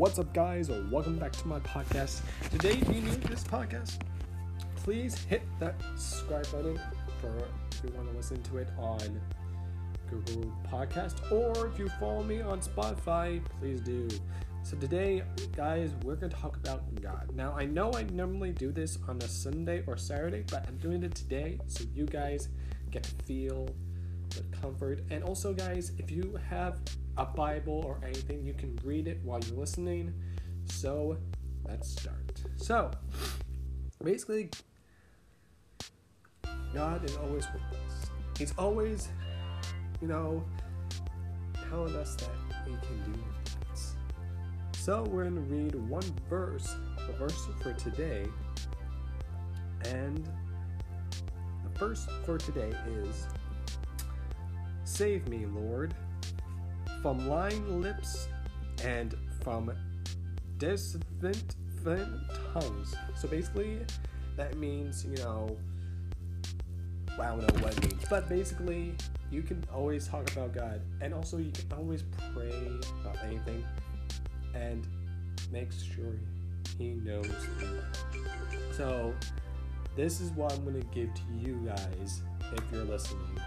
What's up, guys? Welcome back to my podcast. Today, if you to this podcast, please hit that subscribe button for if you want to listen to it on Google Podcast, or if you follow me on Spotify, please do. So today, guys, we're gonna talk about God. Now, I know I normally do this on a Sunday or Saturday, but I'm doing it today so you guys get to feel the comfort. And also, guys, if you have a Bible or anything, you can read it while you're listening. So let's start. So basically, God is always with us. He's always, you know, telling us that we can do things. So we're going to read one verse, the verse for today. And the verse for today is Save me, Lord, from lying lips and from distant tongues. So basically, that means, you know, I don't know what it means, but basically, you can always talk about God, and also you can always pray about anything, and make sure He knows you. So, this is what I'm gonna give to you guys if you're listening.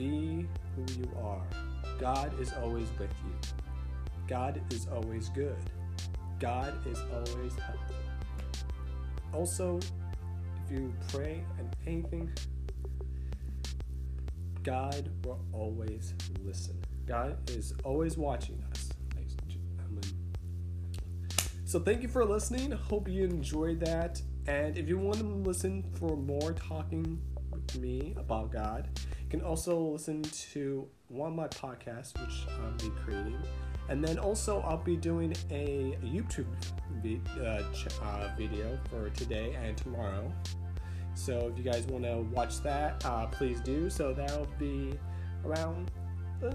Be who you are. God is always with you. God is always good. God is always helpful. Also, if you pray and anything, God will always listen. God is always watching us. So thank you for listening. Hope you enjoyed that. And if you want to listen for more talking with me about God, can also listen to one of my podcasts, which I'll be creating. And then also, I'll be doing a YouTube vi- uh, ch- uh, video for today and tomorrow. So if you guys want to watch that, uh, please do. So that'll be around, uh,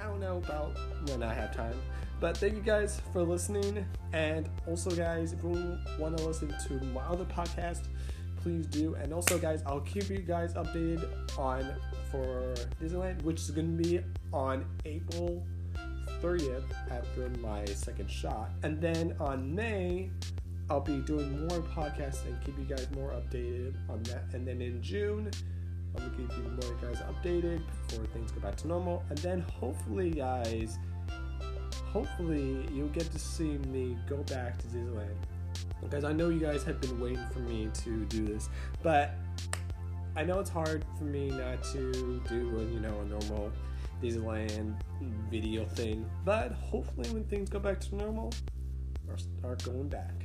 I don't know about when I have time. But thank you guys for listening. And also, guys, if you want to listen to my other podcast, please do. And also, guys, I'll keep you guys updated on for Disneyland, which is going to be on April 30th after my second shot. And then on May, I'll be doing more podcasts and keep you guys more updated on that. And then in June, I'm gonna keep you more guys updated before things go back to normal. And then hopefully, guys, hopefully you'll get to see me go back to Disneyland. Because I know you guys have been waiting for me to do this, but I know it's hard for me not to do a you know a normal Disneyland video thing. But hopefully, when things go back to normal, I'll start going back.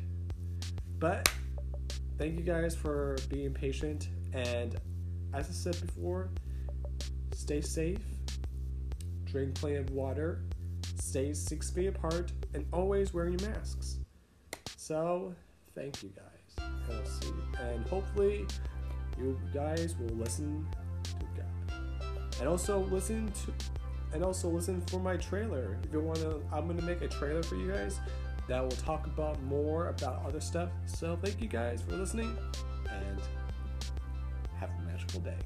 But thank you guys for being patient. And as I said before, stay safe, drink plenty of water, stay six feet apart, and always wear your masks. So, thank you guys. And, and hopefully, you guys will listen to God. And also listen to and also listen for my trailer. If you wanna I'm gonna make a trailer for you guys that will talk about more about other stuff. So thank you guys for listening and have a magical day.